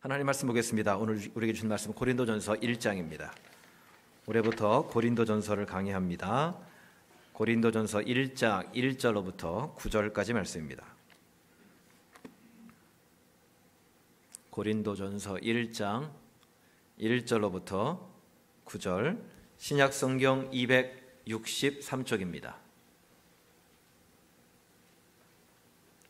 하나님 말씀 보겠습니다. 오늘 우리에게 주신 말씀 고린도전서 1장입니다. 올해부터 고린도전서를 강의합니다. 고린도전서 1장 1절로부터 9절까지 말씀입니다. 고린도전서 1장 1절로부터 9절 신약 성경 263쪽입니다.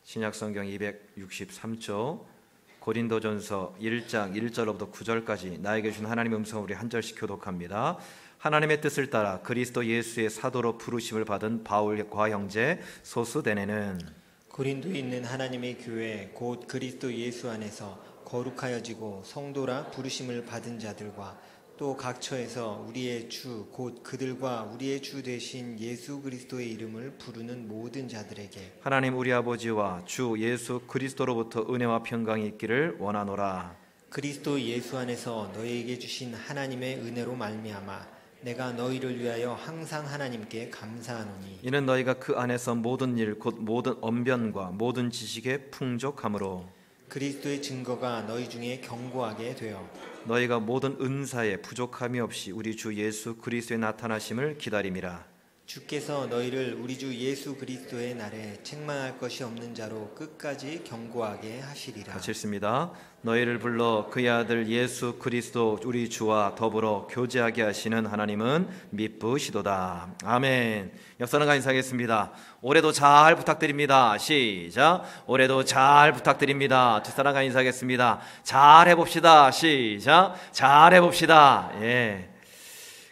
신약 성경 263쪽 고린도전서 1장 1절로부터 9절까지 나에게 준 하나님의 음성을 우리 한 절씩 교독합니다. 하나님의 뜻을 따라 그리스도 예수의 사도로 부르심을 받은 바울과 형제 소수데네는 고린도에 있는 하나님의 교회 곧 그리스도 예수 안에서 거룩하여지고 성도라 부르심을 받은 자들과 또 각처에서 우리의 주 곧 그들과 우리의 주 되신 예수 그리스도의 이름을 부르는 모든 자들에게 하나님 우리 아버지와 주 예수 그리스도로부터 은혜와 평강이 있기를 원하노라. 그리스도 예수 안에서 너희에게 주신 하나님의 은혜로 말미암아 내가 너희를 위하여 항상 하나님께 감사하노니 이는 너희가 그 안에서 모든 일 곧 모든 언변과 모든 지식에 풍족함으로 그리스도의 증거가 너희 중에 견고하게 되어 너희가 모든 은사에 부족함이 없이 우리 주 예수 그리스도의 나타나심을 기다림이라. 주께서 너희를 우리 주 예수 그리스도의 날에 책망할 것이 없는 자로 끝까지 견고하게 하시리라. 같이 읽습니다. 너희를 불러 그의 아들 예수 그리스도 우리 주와 더불어 교제하게 하시는 하나님은 미쁘시도다. 아멘. 역사는 인사하겠습니다. 올해도 잘 부탁드립니다. 시작. 올해도 잘 부탁드립니다. 뒷사람과 인사하겠습니다. 잘 해봅시다. 시작. 잘 해봅시다. 예.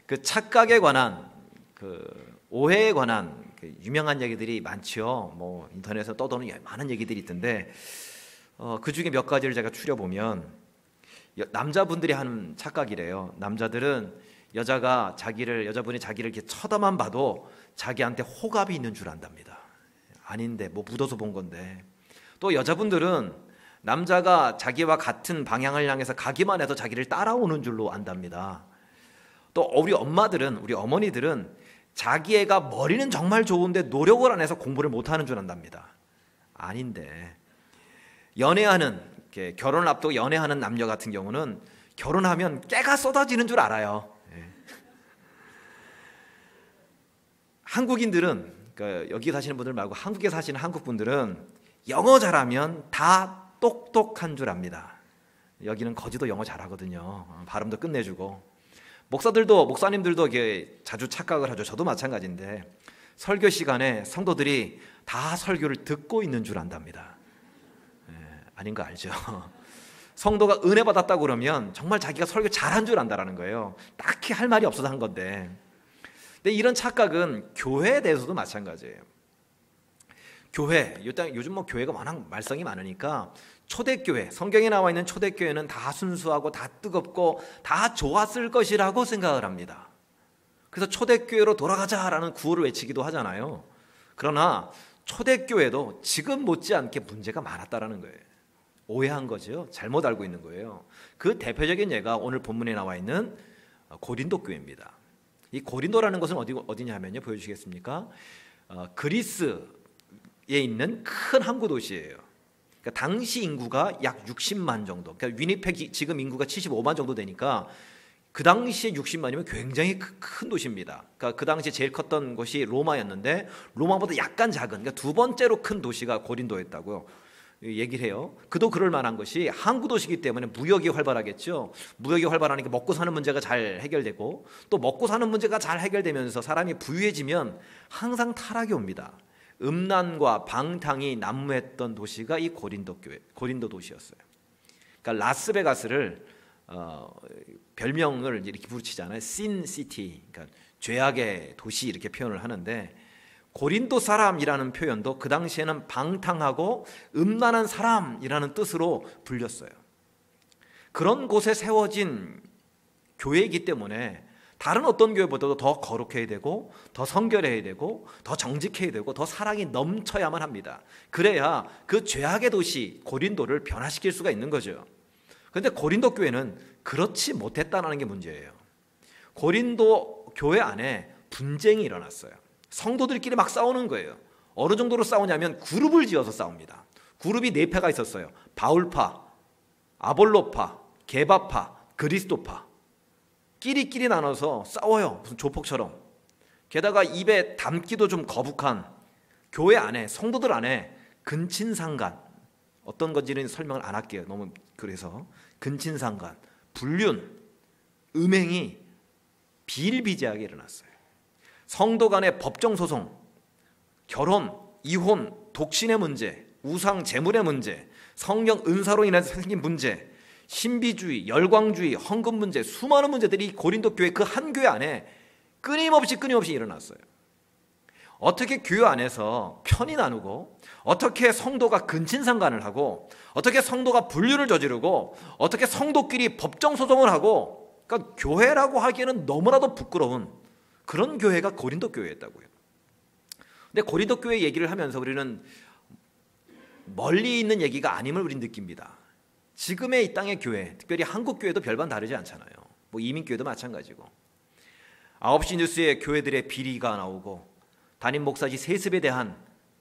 그 착각에 관한 그 오해에 관한 그 유명한 얘기들이 많죠. 뭐 인터넷에서 떠도는 많은 얘기들이 있던데 어, 그 중에 몇 가지를 제가 추려 보면 남자분들이 하는 착각이래요. 남자들은 여자가 자기를 여자분이 자기를 이렇게 쳐다만 봐도 자기한테 호감이 있는 줄 안답니다. 아닌데 뭐 묻어서 본 건데 또 여자분들은 남자가 자기와 같은 방향을 향해서 가기만 해도 자기를 따라오는 줄로 안답니다. 또 우리 엄마들은 우리 어머니들은 자기 애가 머리는 정말 좋은데 노력을 안 해서 공부를 못 하는 줄 안답니다. 아닌데 연애하는 결혼을 앞두고 연애하는 남녀 같은 경우는 결혼하면 깨가 쏟아지는 줄 알아요. 예. 한국인들은 그러니까 여기 사시는 분들 말고 한국에 사시는 한국 분들은 영어 잘하면 다 똑똑한 줄 압니다. 여기는 거지도 영어 잘하거든요. 발음도 끝내주고 목사들도 목사님들도 이게 자주 착각을 하죠. 저도 마찬가지인데 설교 시간에 성도들이 다 설교를 듣고 있는 줄 안답니다. 예, 아닌 거 알죠? 성도가 은혜 받았다고 그러면 정말 자기가 설교 잘한 줄 안다라는 거예요. 딱히 할 말이 없어서 한 건데. 근데 이런 착각은 교회에 대해서도 마찬가지예요. 교회, 요즘 뭐 교회가 워낙 말썽이 많으니까 초대교회, 성경에 나와 있는 초대교회는 다 순수하고 다 뜨겁고 다 좋았을 것이라고 생각을 합니다. 그래서 초대교회로 돌아가자라는 구호를 외치기도 하잖아요. 그러나 초대교회도 지금 못지않게 문제가 많았다라는 거예요. 오해한 거죠. 잘못 알고 있는 거예요. 그 대표적인 예가 오늘 본문에 나와 있는 고린도 교회입니다. 이 고린도라는 것은 어디 어디냐면요. 보여주시겠습니까? 어, 그리스에 있는 큰 항구 도시예요. 그러니까 당시 인구가 약 60만 정도. 그러니까 위니펙 지금 인구가 75만 정도 되니까 그 당시에 60만이면 굉장히 큰 도시입니다. 그러니까 그 당시에 제일 컸던 곳이 로마였는데 로마보다 약간 작은 그러니까 두 번째로 큰 도시가 고린도였다고요. 얘기를 해요. 그도 그럴 만한 것이 항구 도시기 때문에 무역이 활발하겠죠. 무역이 활발하니까 먹고 사는 문제가 잘 해결되고 또 먹고 사는 문제가 잘 해결되면서 사람이 부유해지면 항상 타락이 옵니다. 음란과 방탕이 난무했던 도시가 이 고린도 교회, 고린도 도시였어요. 그러니까 라스베가스를 어, 별명을 이렇게 부르치잖아요. 신 시티, 그러니까 죄악의 도시 이렇게 표현을 하는데 고린도 사람이라는 표현도 그 당시에는 방탕하고 음란한 사람이라는 뜻으로 불렸어요. 그런 곳에 세워진 교회이기 때문에 다른 어떤 교회보다도 더 거룩해야 되고 더 성결해야 되고 더 정직해야 되고 더 사랑이 넘쳐야만 합니다. 그래야 그 죄악의 도시 고린도를 변화시킬 수가 있는 거죠. 그런데 고린도 교회는 그렇지 못했다는 게 문제예요. 고린도 교회 안에 분쟁이 일어났어요. 성도들끼리 막 싸우는 거예요. 어느 정도로 싸우냐면 그룹을 지어서 싸웁니다. 그룹이 네 패가 있었어요. 바울파, 아볼로파, 게바파, 그리스도파 끼리끼리 나눠서 싸워요. 무슨 조폭처럼. 게다가 입에 담기도 좀 거북한 교회 안에 성도들 안에 근친상간 어떤 건지는 설명을 안 할게요. 너무 그래서 근친상간, 불륜, 음행이 비일비재하게 일어났어요. 성도 간의 법정 소송, 결혼, 이혼, 독신의 문제, 우상 재물의 문제, 성령 은사로 인해서 생긴 문제, 신비주의, 열광주의, 헌금 문제, 수많은 문제들이 고린도 교회 그 한 교회 안에 끊임없이 끊임없이 일어났어요. 어떻게 교회 안에서 편이 나누고 어떻게 성도가 근친상간을 하고 어떻게 성도가 분류를 저지르고 어떻게 성도끼리 법정 소송을 하고 그러니까 교회라고 하기에는 너무나도 부끄러운 그런 교회가 고린도 교회였다고요. 근데 고린도 교회 얘기를 하면서 우리는 멀리 있는 얘기가 아님을 우리 느낍니다. 지금의 이 땅의 교회, 특별히 한국 교회도 별반 다르지 않잖아요. 뭐 이민 교회도 마찬가지고. 9시 뉴스에 교회들의 비리가 나오고 담임 목사지 세습에 대한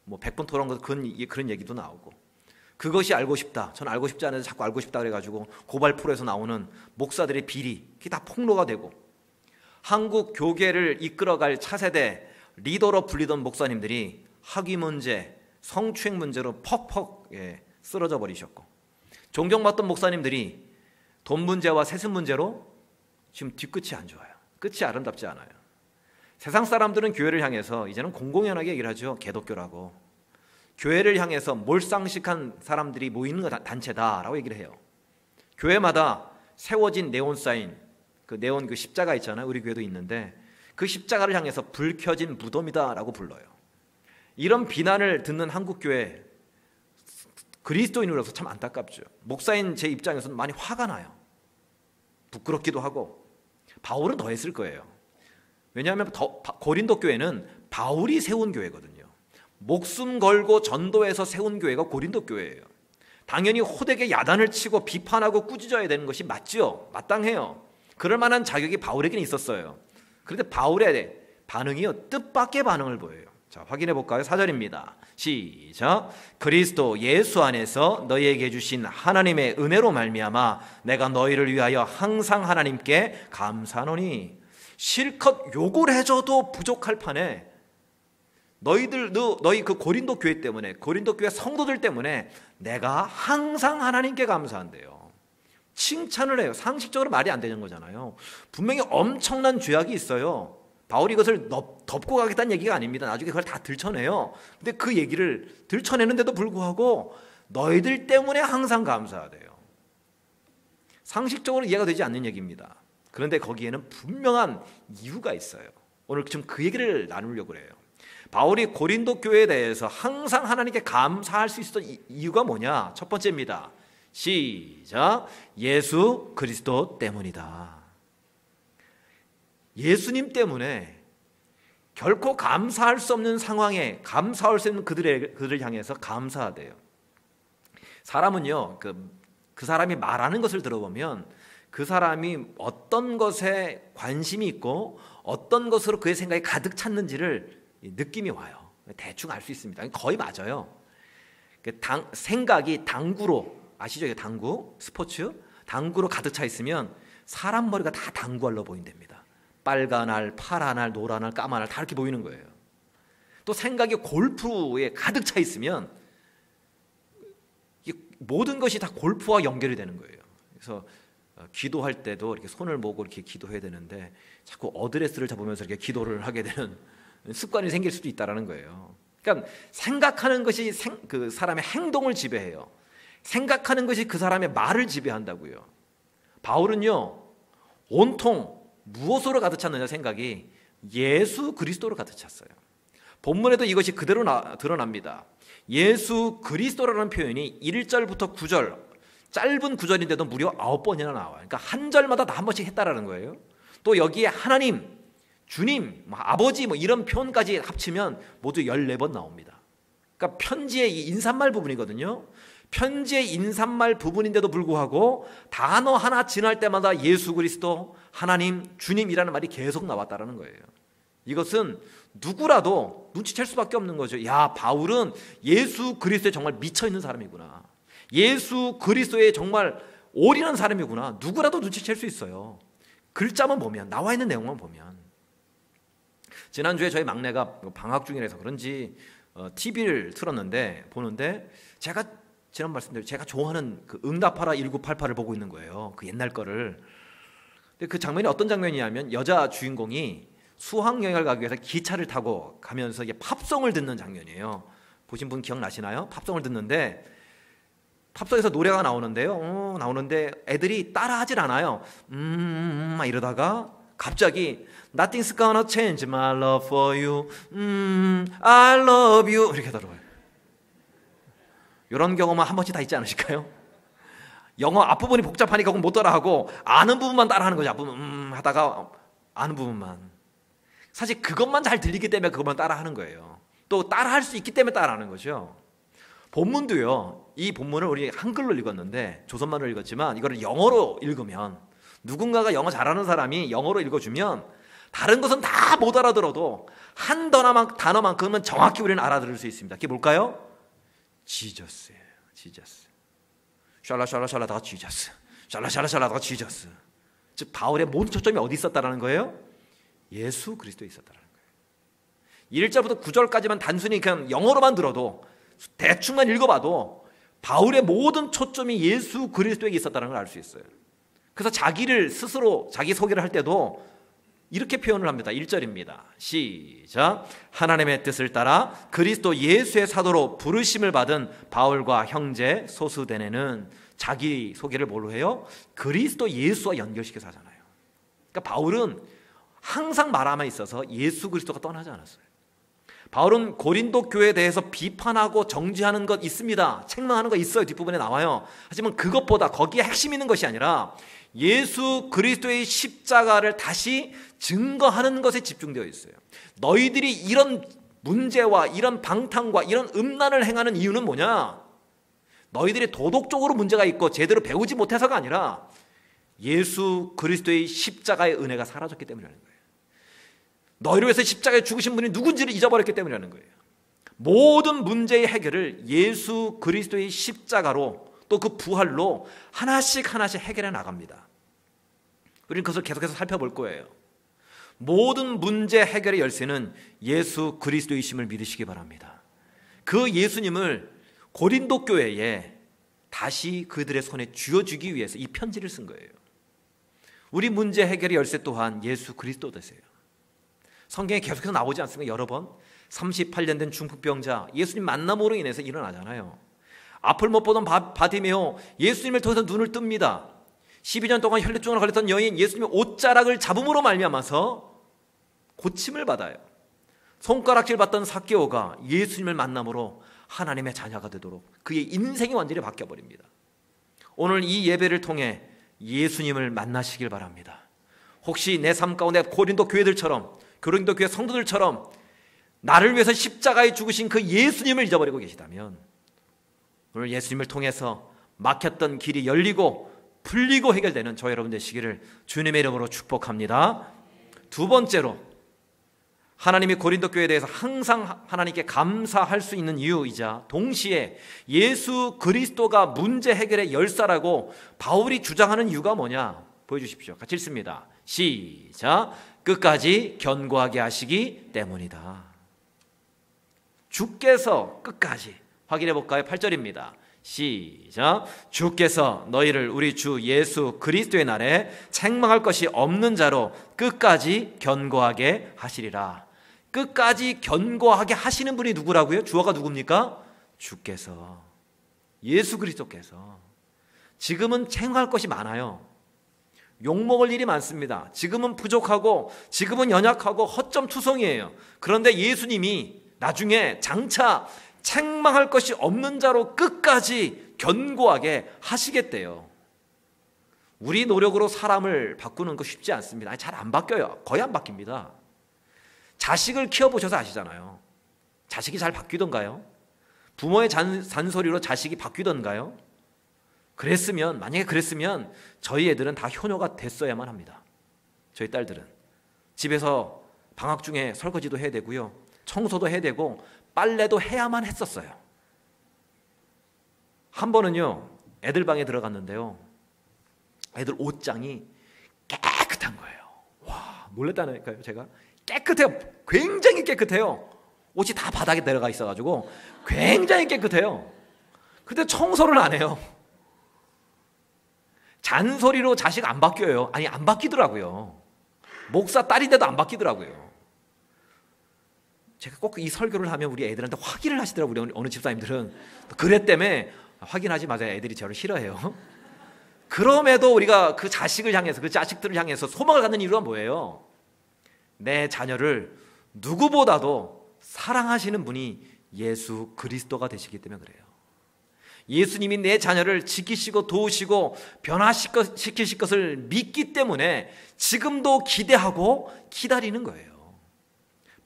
뭐 100번 토론 그런, 그런 얘기도 나오고 그것이 알고 싶다. 저는 알고 싶지 않아서 자꾸 알고 싶다 그래 가지고 고발 프로에서 나오는 목사들의 비리 그게 다 폭로가 되고 한국 교계를 이끌어갈 차세대 리더로 불리던 목사님들이 학위 문제, 성추행 문제로 퍽퍽 예, 쓰러져 버리셨고 존경받던 목사님들이 돈 문제와 세습 문제로 지금 뒤끝이 안 좋아요. 끝이 아름답지 않아요. 세상 사람들은 교회를 향해서 이제는 공공연하게 얘기를 하죠. 개독교라고. 교회를 향해서 몰상식한 사람들이 모이는 단체다라고 얘기를 해요. 교회마다 세워진 네온 사인, 그 네온 그 십자가 있잖아요. 우리 교회도 있는데 그 십자가를 향해서 불 켜진 무덤이다라고 불러요. 이런 비난을 듣는 한국 교회 그리스도인으로서 참 안타깝죠. 목사인 제 입장에서는 많이 화가 나요. 부끄럽기도 하고 바울은 더 했을 거예요. 왜냐하면 더, 고린도 교회는 바울이 세운 교회거든요. 목숨 걸고 전도해서 세운 교회가 고린도 교회예요. 당연히 호되게 야단을 치고 비판하고 꾸짖어야 되는 것이 맞지요. 마땅해요. 그럴 만한 자격이 바울에게는 있었어요. 그런데 바울의 반응이요. 뜻밖의 반응을 보여요. 자, 확인해 볼까요? 4절입니다. 시작. 그리스도 예수 안에서 너희에게 주신 하나님의 은혜로 말미암아 내가 너희를 위하여 항상 하나님께 감사하노니 실컷 욕을 해줘도 부족할 판에 너희들 너, 너희 그 고린도 교회 때문에 고린도 교회 성도들 때문에 내가 항상 하나님께 감사한대요. 칭찬을 해요. 상식적으로 말이 안 되는 거잖아요. 분명히 엄청난 죄악이 있어요. 바울이 이것을 덮고 가겠다는 얘기가 아닙니다. 나중에 그걸 다 들춰내요. 근데 그 얘기를 들춰내는데도 불구하고 너희들 때문에 항상 감사하대요. 상식적으로 이해가 되지 않는 얘기입니다. 그런데 거기에는 분명한 이유가 있어요. 오늘 좀 그 얘기를 나누려고 그래요. 바울이 고린도 교회에 대해서 항상 하나님께 감사할 수 있었던 이유가 뭐냐? 첫 번째입니다. 시작. 예수 그리스도 때문이다. 예수님 때문에 결코 감사할 수 없는 상황에 감사할 수 있는 그들의, 그들을 향해서 감사하대요. 사람은요, 그, 그 사람이 말하는 것을 들어보면 그 사람이 어떤 것에 관심이 있고 어떤 것으로 그의 생각이 가득 찼는지를 느낌이 와요. 대충 알 수 있습니다. 거의 맞아요. 그 당, 생각이 당구로 아시죠? 당구 스포츠 당구로 가득 차 있으면 사람 머리가 다 당구알로 보인답니다. 빨간 알, 파란 알, 노란 알, 까만 알 다 이렇게 보이는 거예요. 또 생각이 골프에 가득 차 있으면 모든 것이 다 골프와 연결이 되는 거예요. 그래서 어, 기도할 때도 이렇게 손을 모고 이렇게 기도해야 되는데 자꾸 어드레스를 잡으면서 이렇게 기도를 하게 되는 습관이 생길 수도 있다라는 거예요. 그러니까 생각하는 것이 생, 그 사람의 행동을 지배해요. 생각하는 것이 그 사람의 말을 지배한다고요. 바울은요 온통 무엇으로 가득 찼느냐 생각이 예수 그리스도로 가득 찼어요. 본문에도 이것이 그대로 나, 드러납니다. 예수 그리스도라는 표현이 1절부터 9절 짧은 구절인데도 무려 아홉 번이나 나와요. 그러니까 한 절마다 다 한 번씩 했다라는 거예요. 또 여기에 하나님, 주님, 뭐 아버지 뭐 이런 표현까지 합치면 모두 14번 나옵니다. 그러니까 편지의 이 인사말 부분이거든요. 편지의 인사말 부분인데도 불구하고 단어 하나 지날 때마다 예수 그리스도, 하나님, 주님이라는 말이 계속 나왔다라는 거예요. 이것은 누구라도 눈치챌 수밖에 없는 거죠. 야, 바울은 예수 그리스도에 정말 미쳐 있는 사람이구나. 예수 그리스도에 정말 올인한 사람이구나. 누구라도 눈치챌 수 있어요. 글자만 보면 나와 있는 내용만 보면 지난주에 저희 막내가 방학 중이라서 그런지 어, TV를 틀었는데 보는데 제가 지난 말씀대로 제가 좋아하는 그 응답하라 1988을 보고 있는 거예요. 그 옛날 거를. 근데 그 장면이 어떤 장면이냐면 여자 주인공이 수학 여행을 가기 위해서 기차를 타고 가면서 이게 팝송을 듣는 장면이에요. 보신 분 기억나시나요? 팝송을 듣는데 팝송에서 노래가 나오는데요. 어, 나오는데 애들이 따라하질 않아요. 음, 막 이러다가 갑자기 Nothing's gonna change my love for you. 음, I love you. 이렇게 들어요. 이런 경험은 한 번씩 다 있지 않으실까요? 영어 앞부분이 복잡하니까 못 따라하고 아는 부분만 따라하는 거죠. 앞부분 음 하다가 아는 부분만. 사실 그것만 잘 들리기 때문에 그것만 따라하는 거예요. 또 따라할 수 있기 때문에 따라하는 거죠. 본문도요. 이 본문을 우리 한글로 읽었는데 조선말로 읽었지만 이거를 영어로 읽으면 누군가가 영어 잘하는 사람이 영어로 읽어주면 다른 것은 다 못 알아들어도 한 단어만, 단어만큼은 정확히 우리는 알아들을 수 있습니다. 그게 뭘까요? 지저스예요. 지저스. 샬라샬라샬라다가 지저스. 샬라샬라샬라다가 지저스. 즉 바울의 모든 초점이 어디 있었다라는 거예요? 예수 그리스도에 있었다라는 거예요. 1절부터 9절까지만 단순히 그냥 영어로만 들어도 대충만 읽어봐도 바울의 모든 초점이 예수 그리스도에게 있었다는 걸 알 수 있어요. 그래서 자기를 스스로 자기 소개를 할 때도 이렇게 표현을 합니다. 1절입니다. 시작. 하나님의 뜻을 따라 그리스도 예수의 사도로 부르심을 받은 바울과 형제 소수대네는 자기 소개를 뭘로 해요? 그리스도 예수와 연결시켜서 하잖아요. 그러니까 바울은 항상 말함에 있어서 예수 그리스도가 떠나지 않았어요. 바울은 고린도 교회에 대해서 비판하고 정지하는 것 있습니다. 책망하는 거 있어요. 뒷부분에 나와요. 하지만 그것보다 거기에 핵심 있는 것이 아니라 예수 그리스도의 십자가를 다시 증거하는 것에 집중되어 있어요. 너희들이 이런 문제와 이런 방탕과 이런 음란을 행하는 이유는 뭐냐? 너희들이 도덕적으로 문제가 있고 제대로 배우지 못해서가 아니라 예수 그리스도의 십자가의 은혜가 사라졌기 때문이라는 거예요. 너희를 위해서 십자가에 죽으신 분이 누군지를 잊어버렸기 때문이라는 거예요. 모든 문제의 해결을 예수 그리스도의 십자가로 또 그 부활로 하나씩 하나씩 해결해 나갑니다. 우리는 그것을 계속해서 살펴볼 거예요. 모든 문제 해결의 열쇠는 예수 그리스도이심을 믿으시기 바랍니다. 그 예수님을 고린도 교회에 다시 그들의 손에 쥐어주기 위해서 이 편지를 쓴 거예요. 우리 문제 해결의 열쇠 또한 예수 그리스도 되세요. 성경에 계속해서 나오지 않습니까? 여러 번 38년 된 중풍병자 예수님 만남으로 인해서 일어나잖아요. 앞을 못 보던 바디메오 예수님을 통해서 눈을 뜹니다. 12년 동안 혈류증으로 걸렸던 여인 예수님의 옷자락을 잡음으로 말미암아서 고침을 받아요. 손가락질 받던 사케오가 예수님을 만남으로 하나님의 자녀가 되도록 그의 인생이 완전히 바뀌어 버립니다. 오늘 이 예배를 통해 예수님을 만나시길 바랍니다. 혹시 내 삶 가운데 고린도 교회들처럼 고린도 교회 성도들처럼 나를 위해서 십자가에 죽으신 그 예수님을 잊어버리고 계시다면 오늘 예수님을 통해서 막혔던 길이 열리고 풀리고 해결되는 저 여러분 되시기를 주님의 이름으로 축복합니다. 두 번째로 하나님이 고린도 교회에 대해서 항상 하나님께 감사할 수 있는 이유이자 동시에 예수 그리스도가 문제 해결의 열사라고 바울이 주장하는 이유가 뭐냐? 보여주십시오. 같이 읽습니다. 시작. 끝까지 견고하게 하시기 때문이다. 주께서 끝까지 확인해 볼까요? 8절입니다. 시작. 주께서 너희를 우리 주 예수 그리스도의 날에 책망할 것이 없는 자로 끝까지 견고하게 하시리라. 끝까지 견고하게 하시는 분이 누구라고요? 주어가 누굽니까? 주께서. 예수 그리스도께서. 지금은 책망할 것이 많아요. 욕먹을 일이 많습니다. 지금은 부족하고, 지금은 연약하고, 허점 투성이에요. 그런데 예수님이 나중에 장차 책망할 것이 없는 자로 끝까지 견고하게 하시겠대요. 우리 노력으로 사람을 바꾸는 거 쉽지 않습니다. 잘 안 바뀌어요. 거의 안 바뀝니다. 자식을 키워보셔서 아시잖아요. 자식이 잘 바뀌던가요? 부모의 잔, 잔소리로 자식이 바뀌던가요? 그랬으면, 만약에 그랬으면 저희 애들은 다 효녀가 됐어야만 합니다. 저희 딸들은. 집에서 방학 중에 설거지도 해야 되고요. 청소도 해야 되고 빨래도 해야만 했었어요. 한 번은요, 애들 방에 들어갔는데요. 애들 옷장이 깨끗한 거예요. 와, 놀랬다니까요, 제가. 깨끗해요. 굉장히 깨끗해요. 옷이 다 바닥에 내려가 있어가지고 굉장히 깨끗해요. 근데 청소를 안 해요. 잔소리로 자식 안 바뀌어요. 아니, 안 바뀌더라고요. 목사 딸인데도 안 바뀌더라고요. 제가 꼭 이 설교를 하면 우리 애들한테 확인을 하시더라고요. 우리 어느 집사님들은. 그랬다며 확인하지 마세요. 애들이 저를 싫어해요. 그럼에도 우리가 그 자식을 향해서 그 자식들을 향해서 소망을 갖는 이유가 뭐예요? 내 자녀를 누구보다도 사랑하시는 분이 예수 그리스도가 되시기 때문에 그래요. 예수님이 내 자녀를 지키시고 도우시고 변화시키실 것을 믿기 때문에 지금도 기대하고 기다리는 거예요.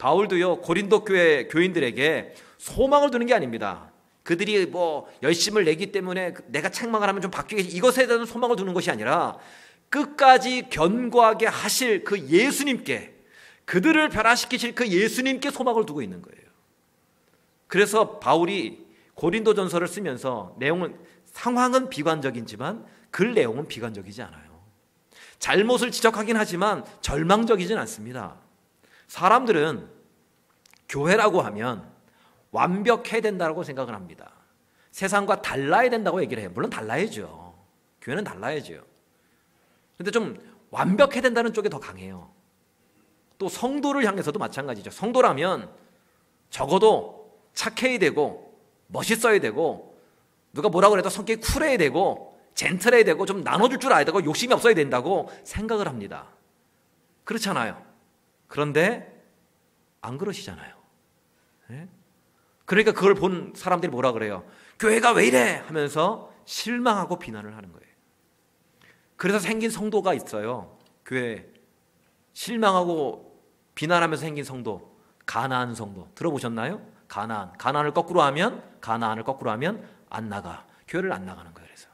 바울도요, 고린도 교회 교인들에게 소망을 두는 게 아닙니다. 그들이 뭐 열심을 내기 때문에 내가 책망을 하면 좀 바뀌겠지 이것에 대한 소망을 두는 것이 아니라 끝까지 견고하게 하실 그 예수님께 그들을 변화시키실 그 예수님께 소망을 두고 있는 거예요. 그래서 바울이 고린도 전서를 쓰면서 내용은 상황은 비관적이지만 글 내용은 비관적이지 않아요. 잘못을 지적하긴 하지만 절망적이진 않습니다. 사람들은 교회라고 하면 완벽해야 된다고 생각을 합니다. 세상과 달라야 된다고 얘기를 해요. 물론 달라야죠. 교회는 달라야죠. 근데 좀 완벽해야 된다는 쪽에 더 강해요. 또 성도를 향해서도 마찬가지죠. 성도라면 적어도 착해야 되고 멋있어야 되고 누가 뭐라고 해도 성격이 쿨해야 되고 젠틀해야 되고 좀 나눠줄 줄 알아야 되고 욕심이 없어야 된다고 생각을 합니다. 그렇잖아요. 그런데 안 그러시잖아요. 네? 그러니까 그걸 본 사람들이 뭐라 그래요? 교회가 왜 이래? 하면서 실망하고 비난을 하는 거예요. 그래서 생긴 성도가 있어요. 교회 실망하고 비난하면서 생긴 성도, 가나안 성도 들어보셨나요? 가나안. 가나안을 거꾸로 하면 가나안을 거꾸로 하면 안 나가. 교회를 안 나가는 거예요. 그래서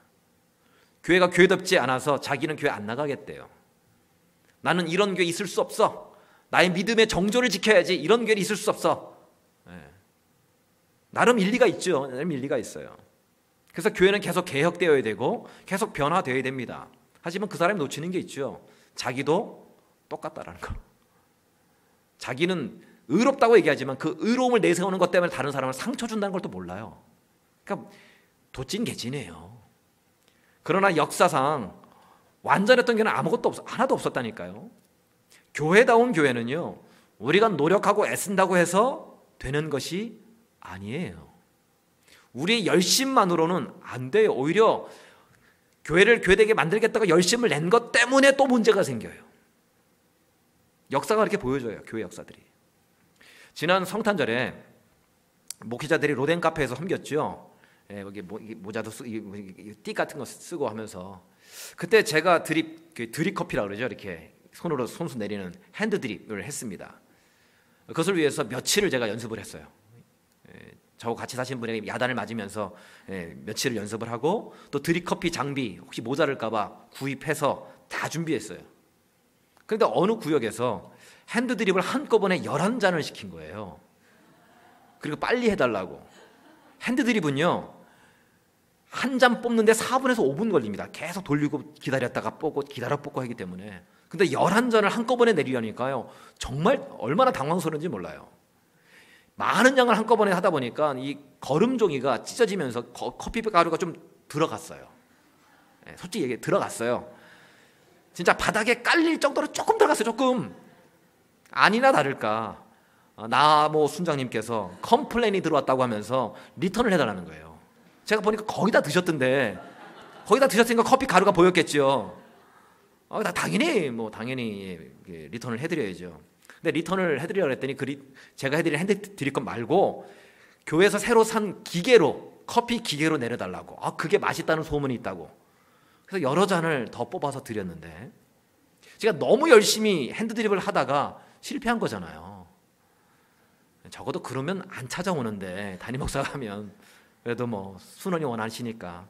교회가 교회답지 않아서 자기는 교회 안 나가겠대요. 나는 이런 교회 있을 수 없어. 나의 믿음의 정조를 지켜야지. 이런 교회 있을 수 없어. 네. 나름 일리가 있죠. 나름 일리가 있어요. 그래서 교회는 계속 개혁되어야 되고 계속 변화되어야 됩니다. 하지만 그 사람이 놓치는 게 있죠. 자기도 똑같다라는 거. 자기는 의롭다고 얘기하지만 그 의로움을 내세우는 것 때문에 다른 사람을 상처 준다는 걸 또 몰라요. 그러니까 도찐 개진이에요. 그러나 역사상 완전했던 교회는 아무것도 없 하나도 없었다니까요. 교회다운 교회는요. 우리가 노력하고 애쓴다고 해서 되는 것이 아니에요. 우리의 열심만으로는 안 돼요. 오히려 교회를 교회되게 만들겠다고 열심을 낸 것 때문에 또 문제가 생겨요. 역사가 그렇게 보여줘요. 교회 역사들이. 지난 성탄절에 목회자들이 로덴 카페에서 섬겼죠. 예, 여기 모자도 쓰, 띠 같은 거 쓰고 하면서 그때 제가 드립 그 드립 커피라 그러죠. 이렇게 손으로 손수 내리는 핸드 드립을 했습니다. 그것을 위해서 며칠을 제가 연습을 했어요. 예, 저하고 같이 사신 분에게 야단을 맞으면서 예, 며칠을 연습을 하고 또 드립 커피 장비 혹시 모자랄까봐 구입해서 다 준비했어요. 그런데 어느 구역에서 핸드 드립을 한꺼번에 11잔을 시킨 거예요. 그리고 빨리 해달라고. 핸드 드립은요, 한 잔 뽑는데 4분에서 5분 걸립니다. 계속 돌리고 기다렸다가 뽑고 기다려 뽑고 하기 때문에. 근데 11잔을 한꺼번에 내리려니까요, 정말 얼마나 당황스러운지 몰라요. 많은 양을 한꺼번에 하다 보니까 이 거름종이가 찢어지면서 커피 가루가 좀 들어갔어요. 네, 솔직히 얘기해 들어갔어요. 진짜 바닥에 깔릴 정도로 조금 들어갔어요. 조금. 아니나 다를까 어, 나모 순장님께서 complain이 들어왔다고 하면서 return을 해달라는 거예요. 제가 보니까 거의 다 드셨던데 거의 다 드셨으니까 커피 가루가 보였겠죠. 어, 당연히 뭐 당연히 return을 해드려야죠. 근데 return을 해드리려고 했더니 그 리, 제가 해드릴 핸드 드립 것 말고 교회에서 새로 산 기계로 커피 기계로 내려달라고. 아 그게 맛있다는 소문이 있다고. 그래서 여러 잔을 더 뽑아서 드렸는데 제가 너무 열심히 핸드 드립을 하다가 실패한 거잖아요. 적어도 그러면 안 찾아오는데 담임 목사가 하면 그래도 뭐 순원이 원하시니까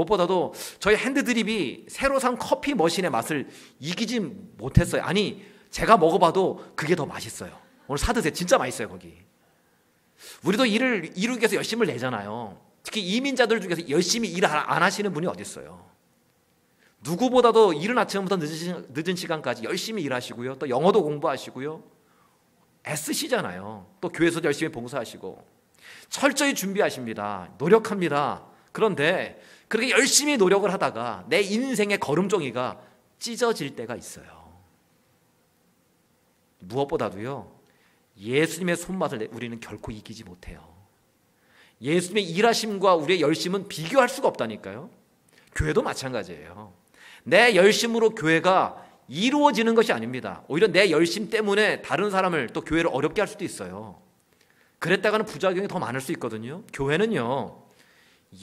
무엇보다도 저희 핸드 드립이 새로 산 커피 머신의 맛을 이기지 못했어요. 아니 제가 먹어봐도 그게 더 맛있어요. 오늘 사드세요. 진짜 맛있어요 거기. 우리도 일을 이루기 위해서 열심을 내잖아요. 특히 이민자들 중에서 열심히 일 안 하시는 분이 어디 있어요? 누구보다도 이른 아침부터 늦은, 늦은 시간까지 열심히 일하시고요. 또 영어도 공부하시고요. 애쓰시잖아요. 또 교회에서 열심히 봉사하시고 철저히 준비하십니다. 노력합니다. 그런데 그렇게 열심히 노력을 하다가 내 인생의 걸음종이가 찢어질 때가 있어요. 무엇보다도요. 예수님의 손맛을 우리는 결코 이기지 못해요. 예수님의 일하심과 우리의 열심은 비교할 수가 없다니까요. 교회도 마찬가지예요. 내 열심으로 교회가 이루어지는 것이 아닙니다. 오히려 내 열심 때문에 다른 사람을 또 교회를 어렵게 할 수도 있어요. 그랬다가는 부작용이 더 많을 수 있거든요. 교회는요,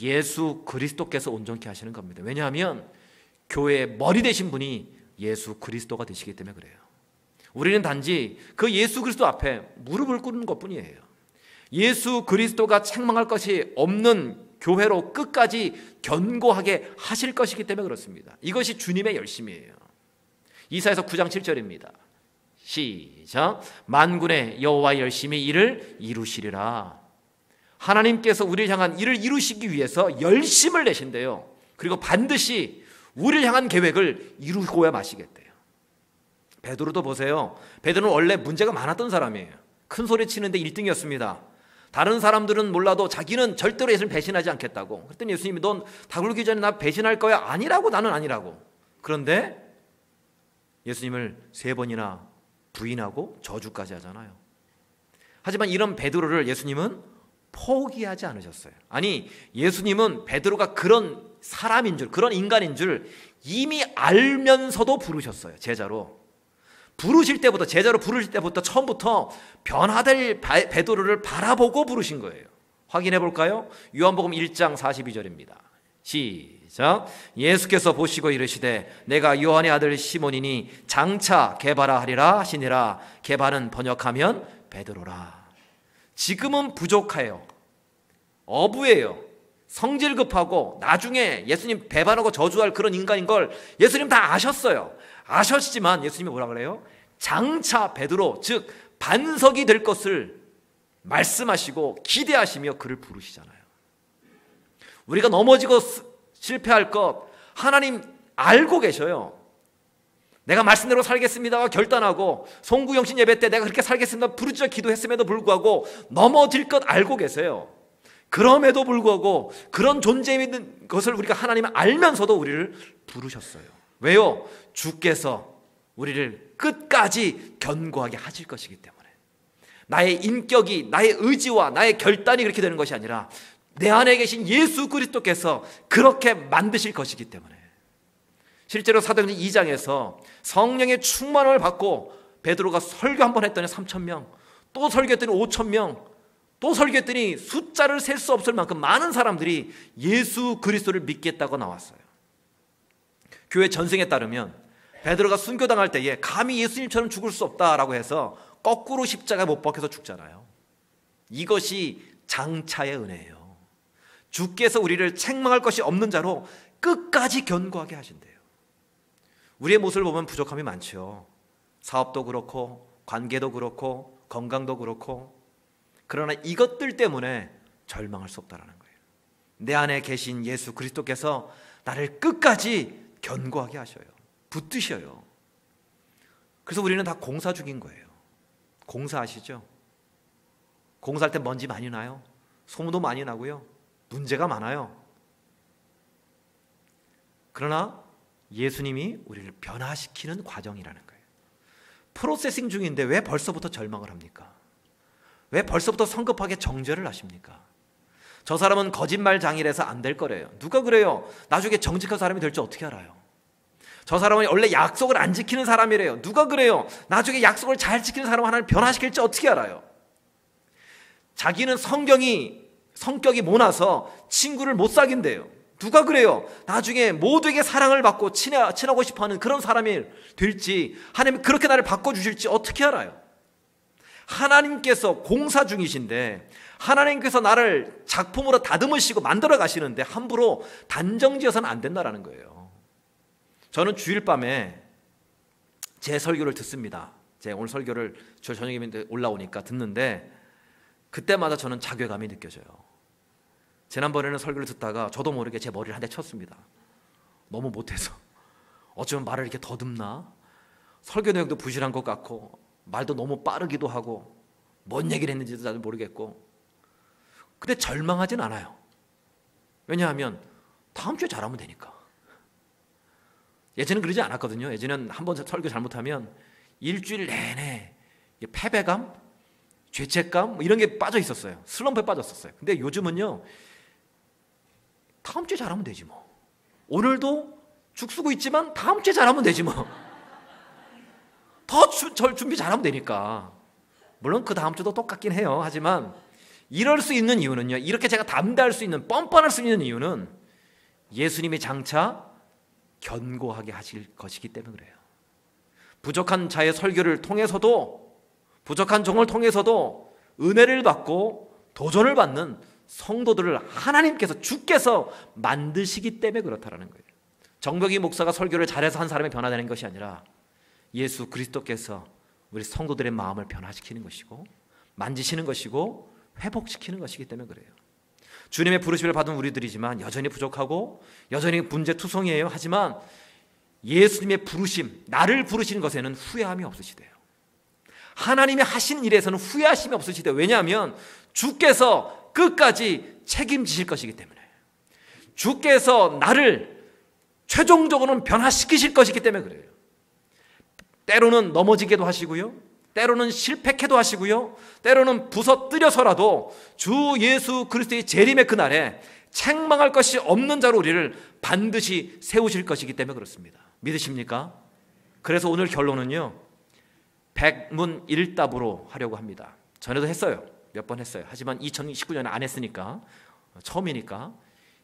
예수 그리스도께서 온전케 하시는 겁니다. 왜냐하면 교회의 머리 되신 분이 예수 그리스도가 되시기 때문에 그래요. 우리는 단지 그 예수 그리스도 앞에 무릎을 꿇는 것 뿐이에요. 예수 그리스도가 책망할 것이 없는 교회로 끝까지 견고하게 하실 것이기 때문에 그렇습니다. 이것이 주님의 열심이에요. 이사에서 9장 7절입니다. 시작. 만군의 여호와 열심히 일을 이루시리라. 하나님께서 우리를 향한 일을 이루시기 위해서 열심을 내신대요. 그리고 반드시 우리를 향한 계획을 이루고야 마시겠대요. 베드로도 보세요. 베드로는 원래 문제가 많았던 사람이에요. 큰 소리 치는데 1등이었습니다. 다른 사람들은 몰라도 자기는 절대로 예수님 배신하지 않겠다고. 그랬더니 예수님이 넌 다굴기 전에 나 배신할 거야? 아니라고 나는 아니라고. 그런데 예수님을 세 번이나 부인하고 저주까지 하잖아요. 하지만 이런 베드로를 예수님은 포기하지 않으셨어요. 아니, 예수님은 베드로가 그런 사람인 줄, 그런 인간인 줄 이미 알면서도 부르셨어요. 제자로. 부르실 때부터 제자로 부르실 때부터 처음부터 변화될 베드로를 바라보고 부르신 거예요. 확인해 볼까요? 요한복음 1장 42절입니다. 시작. 예수께서 보시고 이르시되 내가 요한의 아들 시몬이니 장차 개바라 하리라 하시니라. 개바는 번역하면 베드로라. 지금은 부족해요. 어부예요. 성질 급하고 나중에 예수님 배반하고 저주할 그런 인간인 걸 예수님 다 아셨어요. 아셨지만 예수님이 뭐라 그래요? 장차 베드로 즉 반석이 될 것을 말씀하시고 기대하시며 그를 부르시잖아요. 우리가 넘어지고 실패할 것 하나님 알고 계셔요. 내가 말씀대로 살겠습니다. 결단하고 송구영신 예배 때 내가 그렇게 살겠습니다. 부르짖어 기도했음에도 불구하고 넘어질 것 알고 계세요. 그럼에도 불구하고 그런 존재 있는 것을 우리가 하나님 알면서도 우리를 부르셨어요. 왜요? 주께서 우리를 끝까지 견고하게 하실 것이기 때문에. 나의 인격이, 나의 의지와 나의 결단이 그렇게 되는 것이 아니라 내 안에 계신 예수 그리스도께서 그렇게 만드실 것이기 때문에. 실제로 사도행전 2장에서 성령의 충만을 받고 베드로가 설교 한 번 했더니 3천 명, 또 설교했더니 5천 명, 또 설교했더니 숫자를 셀 수 없을 만큼 많은 사람들이 예수 그리스도를 믿겠다고 나왔어요. 교회 전승에 따르면 베드로가 순교당할 때에 감히 예수님처럼 죽을 수 없다라고 해서 거꾸로 십자가 못 박혀서 죽잖아요. 이것이 장차의 은혜예요. 주께서 우리를 책망할 것이 없는 자로 끝까지 견고하게 하신대요. 우리의 모습을 보면 부족함이 많죠. 사업도 그렇고 관계도 그렇고 건강도 그렇고 그러나 이것들 때문에 절망할 수 없다라는 거예요. 내 안에 계신 예수 그리스도께서 나를 끝까지 견고하게 하셔요. 붙드셔요. 그래서 우리는 다 공사 중인 거예요. 공사하시죠? 공사할 때 먼지 많이 나요. 소문도 많이 나고요. 문제가 많아요. 그러나 예수님이 우리를 변화시키는 과정이라는 거예요. 프로세싱 중인데 왜 벌써부터 절망을 합니까? 왜 벌써부터 성급하게 정죄를 하십니까? 저 사람은 거짓말 장이라서 안 될 거래요. 누가 그래요? 나중에 정직한 사람이 될지 어떻게 알아요? 저 사람은 원래 약속을 안 지키는 사람이래요. 누가 그래요? 나중에 약속을 잘 지키는 사람 하나를 변화시킬지 어떻게 알아요? 자기는 성경이 성격이 모나서 친구를 못 사귄대요. 누가 그래요? 나중에 모두에게 사랑을 받고 친하, 친하고 싶어 하는 그런 사람이 될지, 하나님이 그렇게 나를 바꿔주실지 어떻게 알아요? 하나님께서 공사 중이신데, 하나님께서 나를 작품으로 다듬으시고 만들어 가시는데, 함부로 단정 지어서는 안 된다라는 거예요. 저는 주일 밤에 제 설교를 듣습니다. 제 오늘 설교를 저 저녁에 올라오니까 듣는데, 그때마다 저는 자괴감이 느껴져요. 지난번에는 설교를 듣다가 저도 모르게 제 머리를 한 대 쳤습니다. 너무 못해서. 어쩌면 말을 이렇게 더듬나? 설교 내용도 부실한 것 같고 말도 너무 빠르기도 하고 뭔 얘기를 했는지도 잘 모르겠고 근데 절망하진 않아요. 왜냐하면 다음 주에 잘하면 되니까. 예전엔 그러지 않았거든요. 예전엔 한 번 설교 잘못하면 일주일 내내 패배감, 죄책감 뭐 이런 게 빠져 있었어요. 슬럼프에 빠졌었어요. 근데 요즘은요. 다음 주에 잘하면 되지 뭐. 오늘도 죽 쓰고 있지만 다음 주에 잘하면 되지 뭐. 더 주, 준비 잘하면 되니까. 물론 그 다음 주도 똑같긴 해요. 하지만 이럴 수 있는 이유는요. 이렇게 제가 담대할 수 있는 뻔뻔할 수 있는 이유는 예수님이 장차 견고하게 하실 것이기 때문에 그래요. 부족한 자의 설교를 통해서도 부족한 종을 통해서도 은혜를 받고 도전을 받는 성도들을 하나님께서 주께서 만드시기 때문에 그렇다라는 거예요. 정벽이 목사가 설교를 잘해서 한 사람이 변화되는 것이 아니라 예수 그리스도께서 우리 성도들의 마음을 변화시키는 것이고 만지시는 것이고 회복시키는 것이기 때문에 그래요. 주님의 부르심을 받은 우리들이지만 여전히 부족하고 여전히 문제투성이에요. 하지만 예수님의 부르심, 나를 부르시는 것에는 후회함이 없으시대요. 하나님의 하신 일에서는 후회하심이 없으시대요. 왜냐하면 주께서 끝까지 책임지실 것이기 때문에. 주께서 나를 최종적으로는 변화시키실 것이기 때문에 그래요. 때로는 넘어지게도 하시고요. 때로는 실패해도 하시고요. 때로는 부서뜨려서라도 주 예수 그리스도의 재림의 그날에 책망할 것이 없는 자로 우리를 반드시 세우실 것이기 때문에 그렇습니다. 믿으십니까? 그래서 오늘 결론은요. 백문 일답으로 하려고 합니다. 전에도 했어요. 몇 번 했어요. 하지만 2019년에 안 했으니까 처음이니까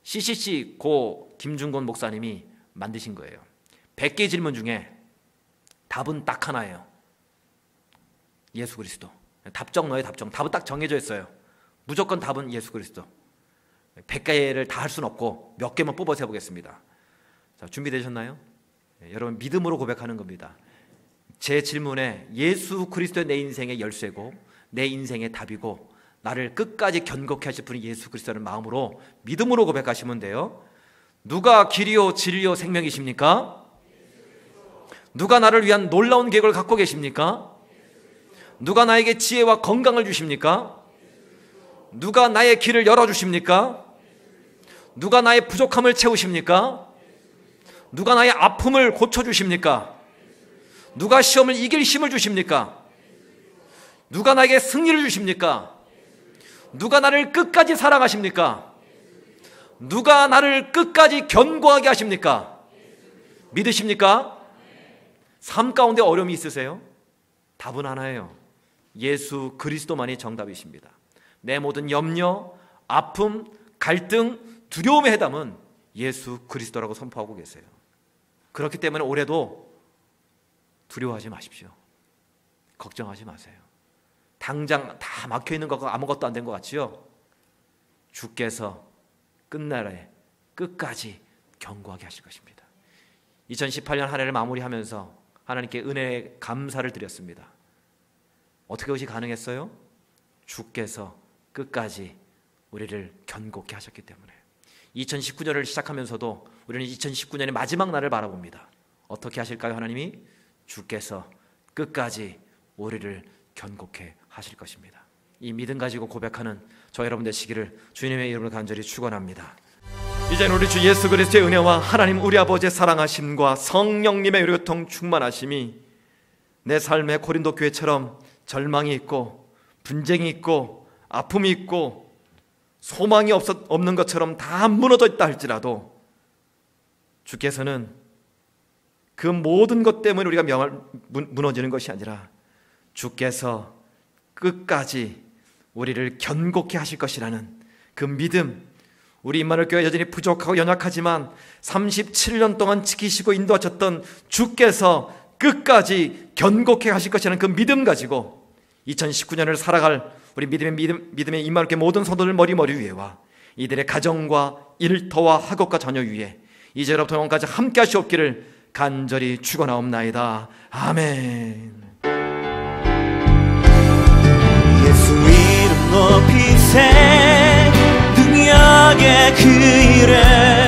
CCC 고 김중곤 목사님이 만드신 거예요. 100개 질문 중에 답은 딱 하나예요. 예수 그리스도. 답정 너의 답정. 답은 딱 정해져 있어요. 무조건 답은 예수 그리스도. 100개를 다 할 수는 없고 몇 개만 뽑아서 해보겠습니다. 자, 준비되셨나요? 네, 여러분 믿음으로 고백하는 겁니다. 제 질문에 예수 그리스도의 내 인생의 열쇠고 내 인생의 답이고 나를 끝까지 견고케 하실 분이 예수 그리스도라는 마음으로 믿음으로 고백하시면 돼요. 누가 길이요 진리요 생명이십니까? 누가 나를 위한 놀라운 계획을 갖고 계십니까? 누가 나에게 지혜와 건강을 주십니까? 누가 나의 길을 열어 주십니까? 누가 나의 부족함을 채우십니까? 누가 나의 아픔을 고쳐 주십니까? 누가 시험을 이길 힘을 주십니까? 누가 나에게 승리를 주십니까? 누가 나를 끝까지 사랑하십니까? 누가 나를 끝까지 견고하게 하십니까? 믿으십니까? 삶 가운데 어려움이 있으세요? 답은 하나예요. 예수 그리스도만이 정답이십니다. 내 모든 염려, 아픔, 갈등, 두려움의 해답은 예수 그리스도라고 선포하고 계세요. 그렇기 때문에 올해도 두려워하지 마십시오. 걱정하지 마세요. 당장 다 막혀 있는 것과 아무것도 안 된 것 같지요? 주께서 끝날에 끝까지 견고하게 하실 것입니다. 2018년 한 해를 마무리하면서 하나님께 은혜의 감사를 드렸습니다. 어떻게 그것이 가능했어요? 주께서 끝까지 우리를 견고케 하셨기 때문에 2019년을 시작하면서도 우리는 2019년의 마지막 날을 바라봅니다. 어떻게 하실까요, 하나님이? 주께서 끝까지 우리를 견고케 하실 것입니다. 이 믿음 가지고 고백하는 저 여러분 되시기를 주님의 이름으로 간절히 축원합니다. 이제는 우리 주 예수 그리스도의 은혜와 하나님 우리 아버지의 사랑하심과 성령님의 의료통 충만하심이 내 삶의 고린도 교회처럼 절망이 있고 분쟁이 있고 아픔이 있고 소망이 없었, 없는 것처럼 다 무너져 있다 할지라도 주께서는 그 모든 것 때문에 우리가 명할, 무너지는 것이 아니라 주께서 끝까지 우리를 견고케 하실 것이라는 그 믿음 우리 임마누 교회 여전히 부족하고 연약하지만 37년 동안 지키시고 인도하셨던 주께서 끝까지 견고케 하실 것이라는 그 믿음 가지고 2019년을 살아갈 우리 믿음의 믿음, 믿음의 임마누께 모든 성도들 머리머리 위에와 이들의 가정과 일터와 학업과 자녀 위에 이제로부터 영원까지 함께 하시옵기를 간절히 축원하옵나이다. 아멘. 높이 새 능력의 그 이름